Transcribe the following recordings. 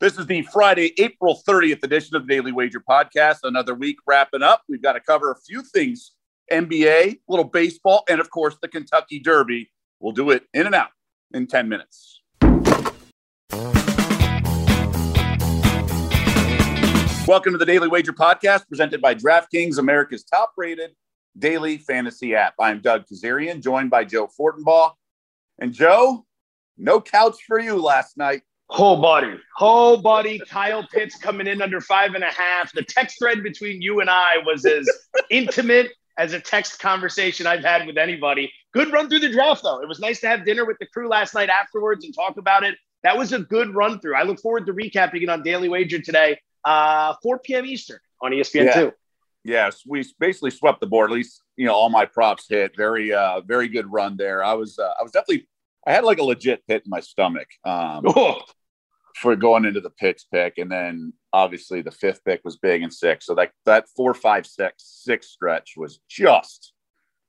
This is the Friday, April 30th edition of the Daily Wager podcast. Another week wrapping up. We've got to cover a few things NBA, a little baseball, and of course, the Kentucky Derby. We'll do it in and out in 10 minutes. Welcome to the Daily Wager podcast presented by DraftKings, America's top rated daily fantasy app. I'm Doug Kezirian, joined by Joe Fortenbaugh. And Joe, no couch for you last night. Whole body, whole body. Kyle Pitts coming in under five and a half. The text thread between you and I was as intimate as a text conversation I've had with anybody. Good run through the draft, though. It was nice to have dinner with the crew last night afterwards and talk about it. That was a good run through. I look forward to recapping it on Daily Wager today, uh, 4 p.m. Eastern on ESPN Yeah. two. Yes, we basically swept the board. At least you know all my props hit. Very, uh, very good run there. I was, uh, I was definitely, I had like a legit pit in my stomach um, Oh, for going into the Pitts pick, and then obviously the fifth pick was big and six. So that that four, five, six, six stretch was just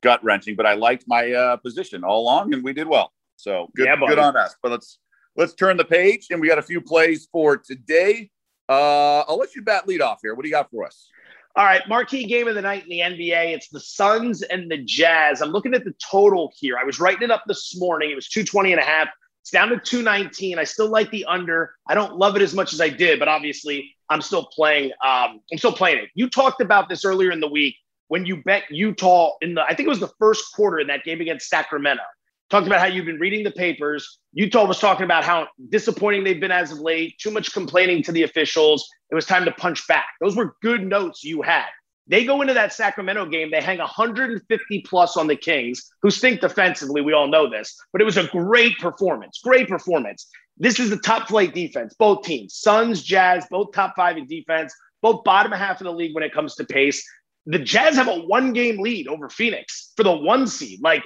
gut wrenching. But I liked my uh, position all along, and we did well. So good, Yeah, good on us. But let's let's turn the page, and we got a few plays for today. Uh, I'll let you bat lead off here. What do you got for us? All right, marquee game of the night in the NBA. It's the Suns and the Jazz. I'm looking at the total here. I was writing it up this morning. It was 220 and a half. It's down to 219. I still like the under. I don't love it as much as I did, but obviously I'm still playing. Um, I'm still playing it. You talked about this earlier in the week when you bet Utah in the, I think it was the first quarter in that game against Sacramento. Talked about how you've been reading the papers. Utah was talking about how disappointing they've been as of late, too much complaining to the officials. It was time to punch back. Those were good notes you had. They go into that Sacramento game, they hang 150 plus on the Kings, who stink defensively. We all know this, but it was a great performance. Great performance. This is the top flight defense, both teams. Suns, Jazz, both top five in defense, both bottom half of the league when it comes to pace. The Jazz have a one game lead over Phoenix for the one seed. Like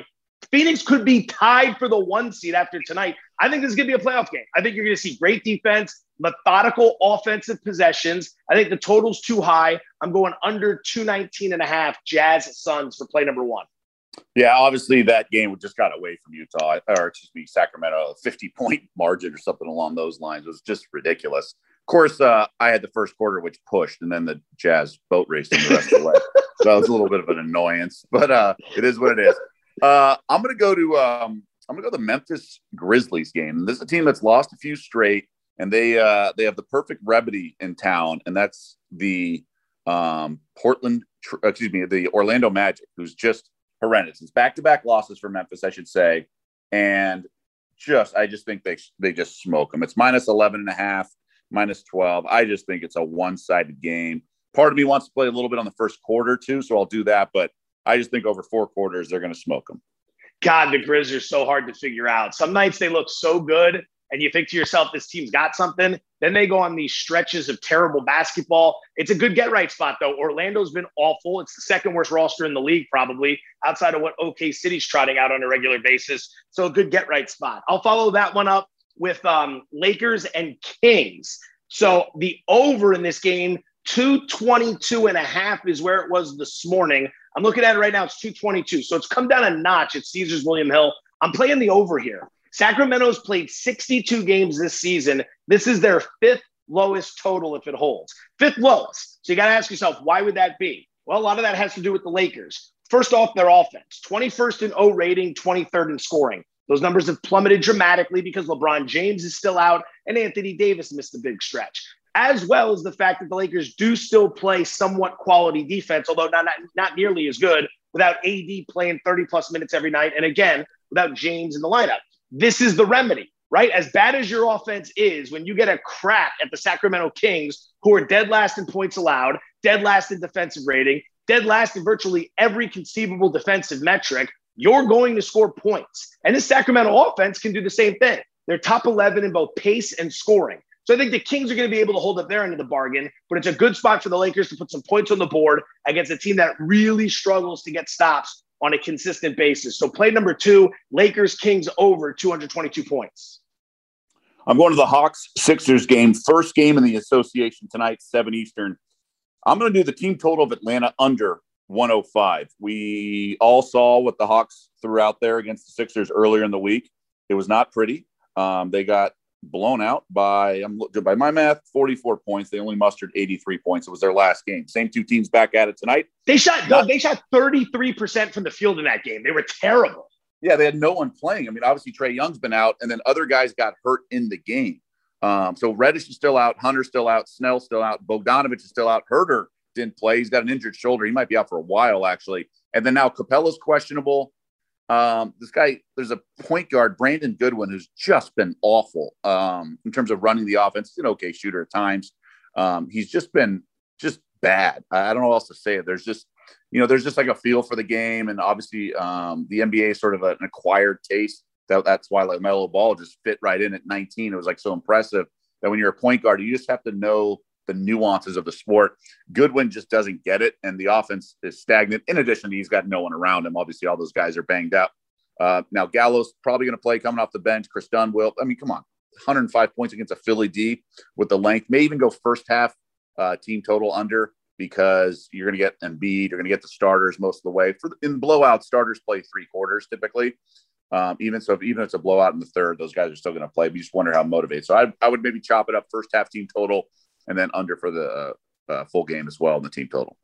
Phoenix could be tied for the one seed after tonight. I think this is going to be a playoff game. I think you're going to see great defense, methodical offensive possessions. I think the total's too high. I'm going under 219 and a half Jazz Suns for play number one. Yeah, obviously that game just got away from Utah, or excuse me, Sacramento, a 50 point margin or something along those lines. It was just ridiculous. Of course, uh, I had the first quarter, which pushed, and then the Jazz boat raced the rest of the way. So that was a little bit of an annoyance, but uh, it is what it is. Uh, I'm to go to um, I'm to go to the Memphis Grizzlies game. This is a team that's lost a few straight, and they uh, they have the perfect remedy in town, and that's the um, Portland, tr- excuse me, the Orlando Magic, who's just horrendous. It's back to back losses for Memphis, I should say, and just I just think they they just smoke them. It's minus 11 and a half, minus 12. I just think it's a one sided game. Part of me wants to play a little bit on the first quarter too, so I'll do that, but I just think over four quarters they're going to smoke them. God, the Grizz are so hard to figure out. Some nights they look so good, and you think to yourself, this team's got something. Then they go on these stretches of terrible basketball. It's a good get right spot, though. Orlando's been awful. It's the second worst roster in the league, probably, outside of what OK City's trotting out on a regular basis. So a good get right spot. I'll follow that one up with um, Lakers and Kings. So the over in this game, 222 and a half is where it was this morning. I'm looking at it right now. It's 222. So it's come down a notch at Caesars William Hill. I'm playing the over here. Sacramento's played 62 games this season. This is their fifth lowest total if it holds. Fifth lowest. So you got to ask yourself, why would that be? Well, a lot of that has to do with the Lakers. First off, their offense 21st in O rating, 23rd in scoring. Those numbers have plummeted dramatically because LeBron James is still out and Anthony Davis missed a big stretch as well as the fact that the Lakers do still play somewhat quality defense, although not, not, not nearly as good without AD playing 30 plus minutes every night. And again, without James in the lineup. This is the remedy, right? As bad as your offense is, when you get a crack at the Sacramento Kings, who are dead last in points allowed, dead last in defensive rating, dead last in virtually every conceivable defensive metric, you're going to score points. And this Sacramento offense can do the same thing. They're top 11 in both pace and scoring. So I think the Kings are going to be able to hold up their end of the bargain, but it's a good spot for the Lakers to put some points on the board against a team that really struggles to get stops on a consistent basis. So play number two, Lakers Kings over 222 points. I'm going to the Hawks Sixers game, first game in the association tonight, 7 Eastern. I'm going to do the team total of Atlanta under 105. We all saw what the Hawks threw out there against the Sixers earlier in the week. It was not pretty. Um, they got blown out by I'm by my math 44 points. They only mustered 83 points. It was their last game. Same two teams back at it tonight. They shot Not, they shot 33% from the field in that game. They were terrible. Yeah, they had no one playing. I mean, obviously Trae Young's been out, and then other guys got hurt in the game. Um, so Reddish is still out, Hunter's still out, Snell still out, Bogdanovich is still out, Huerter didn't play. He's got an injured shoulder. He might be out for a while, actually. And then now Capela's questionable. Um, this guy, there's a point guard, Brandon Goodwin, who's just been awful um, in terms of running the offense. He's an okay shooter at times. Um, he's just been just bad. I don't know what else to say. There's just, you know, there's just like a feel for the game, and obviously um, the NBA is sort of an acquired taste. That, that's why like Melo Ball just fit right in at 19. It was like so impressive that when you're a point guard, you just have to know the nuances of the sport. Goodwin just doesn't get it, and the offense is stagnant. In addition, he's got no one around him. Obviously, all those guys are banged up. Uh, now Gallo's probably going to play coming off the bench. Kris Dunn will. I mean, come on, 105 points against a Philly D with the length. May even go first half uh, team total under because you're going to get Embiid. You're going to get the starters most of the way. For in blowout, starters play three quarters typically. Um, even so, if, even if it's a blowout in the third, those guys are still going to play. But you just wonder how motivated. So I, I would maybe chop it up first half team total and then under for the uh, uh, full game as well in the team total.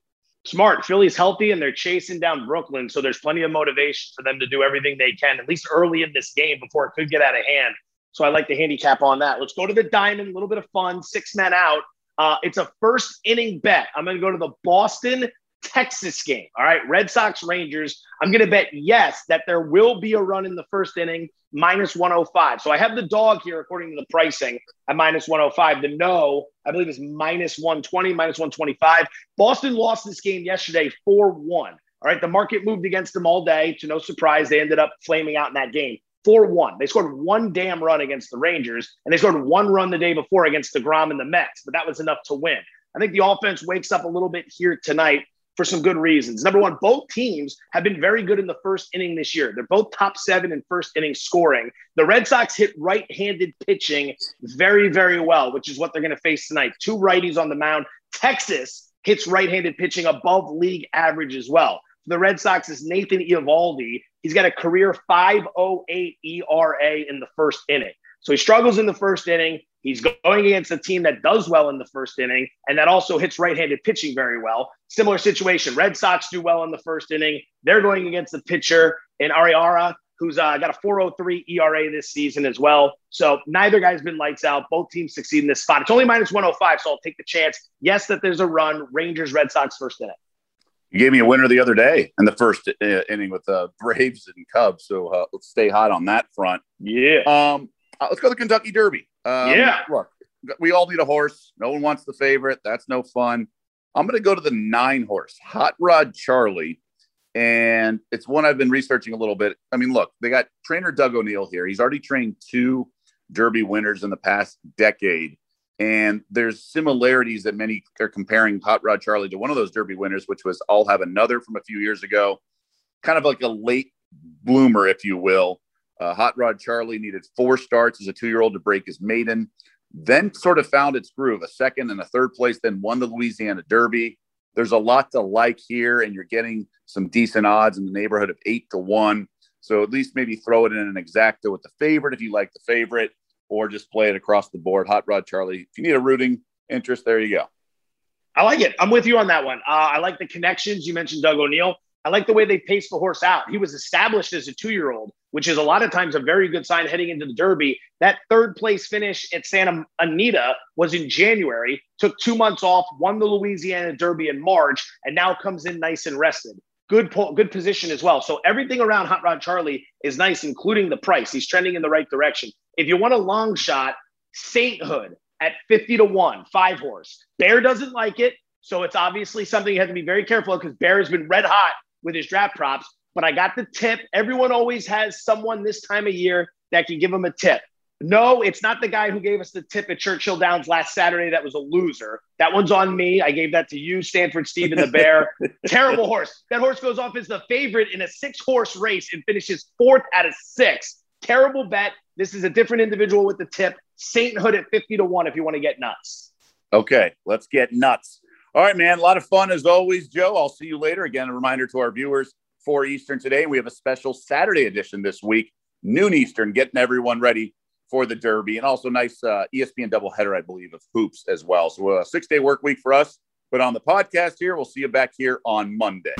Smart. Philly's healthy and they're chasing down Brooklyn. So there's plenty of motivation for them to do everything they can, at least early in this game before it could get out of hand. So I like the handicap on that. Let's go to the diamond, a little bit of fun, six men out. Uh, it's a first inning bet. I'm going to go to the Boston Texas game. All right, Red Sox Rangers. I'm going to bet yes that there will be a run in the first inning, minus 105. So I have the dog here according to the pricing at minus 105. The no, I believe, is minus 120, minus 125. Boston lost this game yesterday 4 1. All right, the market moved against them all day. To no surprise, they ended up flaming out in that game. 4 1. They scored one damn run against the Rangers, and they scored one run the day before against deGrom and the Mets, but that was enough to win. I think the offense wakes up a little bit here tonight for some good reasons. Number one, both teams have been very good in the first inning this year. They're both top seven in first inning scoring. The Red Sox hit right handed pitching very, very well, which is what they're going to face tonight. Two righties on the mound. Texas hits right handed pitching above league average as well. For the Red Sox is Nathan Eovaldi. He's got a career 508 ERA in the first inning. So he struggles in the first inning. He's going against a team that does well in the first inning and that also hits right handed pitching very well. Similar situation. Red Sox do well in the first inning. They're going against the pitcher in Arihara, who's uh, got a 403 ERA this season as well. So neither guy's been lights out. Both teams succeed in this spot. It's only minus 105, so I'll take the chance. Yes, that there's a run. Rangers, Red Sox first inning. You gave me a winner the other day in the first uh, inning with the uh, Braves and Cubs. So uh, let's stay hot on that front. Yeah. Um, uh, let's go to the Kentucky Derby. Um, yeah. Look, we all need a horse. No one wants the favorite. That's no fun. I'm going to go to the nine horse, Hot Rod Charlie. And it's one I've been researching a little bit. I mean, look, they got trainer Doug O'Neill here. He's already trained two Derby winners in the past decade. And there's similarities that many are comparing Hot Rod Charlie to one of those Derby winners, which was I'll Have Another from a few years ago. Kind of like a late bloomer, if you will. Uh, Hot Rod Charlie needed four starts as a two year old to break his maiden, then sort of found its groove, a second and a third place, then won the Louisiana Derby. There's a lot to like here, and you're getting some decent odds in the neighborhood of eight to one. So at least maybe throw it in an exacta with the favorite if you like the favorite, or just play it across the board. Hot Rod Charlie. If you need a rooting interest, there you go. I like it. I'm with you on that one. Uh, I like the connections. You mentioned Doug O'Neill. I like the way they paced the horse out. He was established as a two year old, which is a lot of times a very good sign heading into the Derby. That third place finish at Santa Anita was in January, took two months off, won the Louisiana Derby in March, and now comes in nice and rested. Good, po- good position as well. So everything around Hot Rod Charlie is nice, including the price. He's trending in the right direction. If you want a long shot, Sainthood at 50 to 1, five horse. Bear doesn't like it. So it's obviously something you have to be very careful of because Bear has been red hot with his draft props. But I got the tip. Everyone always has someone this time of year that can give them a tip. No, it's not the guy who gave us the tip at Churchill Downs last Saturday that was a loser. That one's on me. I gave that to you, Stanford Steve and the Bear. Terrible horse. That horse goes off as the favorite in a six horse race and finishes fourth out of six. Terrible bet. This is a different individual with the tip. Sainthood at 50 to 1 if you want to get nuts. Okay, let's get nuts. All right, man. A lot of fun as always, Joe. I'll see you later. Again, a reminder to our viewers 4 Eastern today. We have a special Saturday edition this week, noon Eastern, getting everyone ready for the Derby, and also nice uh, ESPN doubleheader, I believe, of hoops as well. So a six day work week for us. But on the podcast here, we'll see you back here on Monday.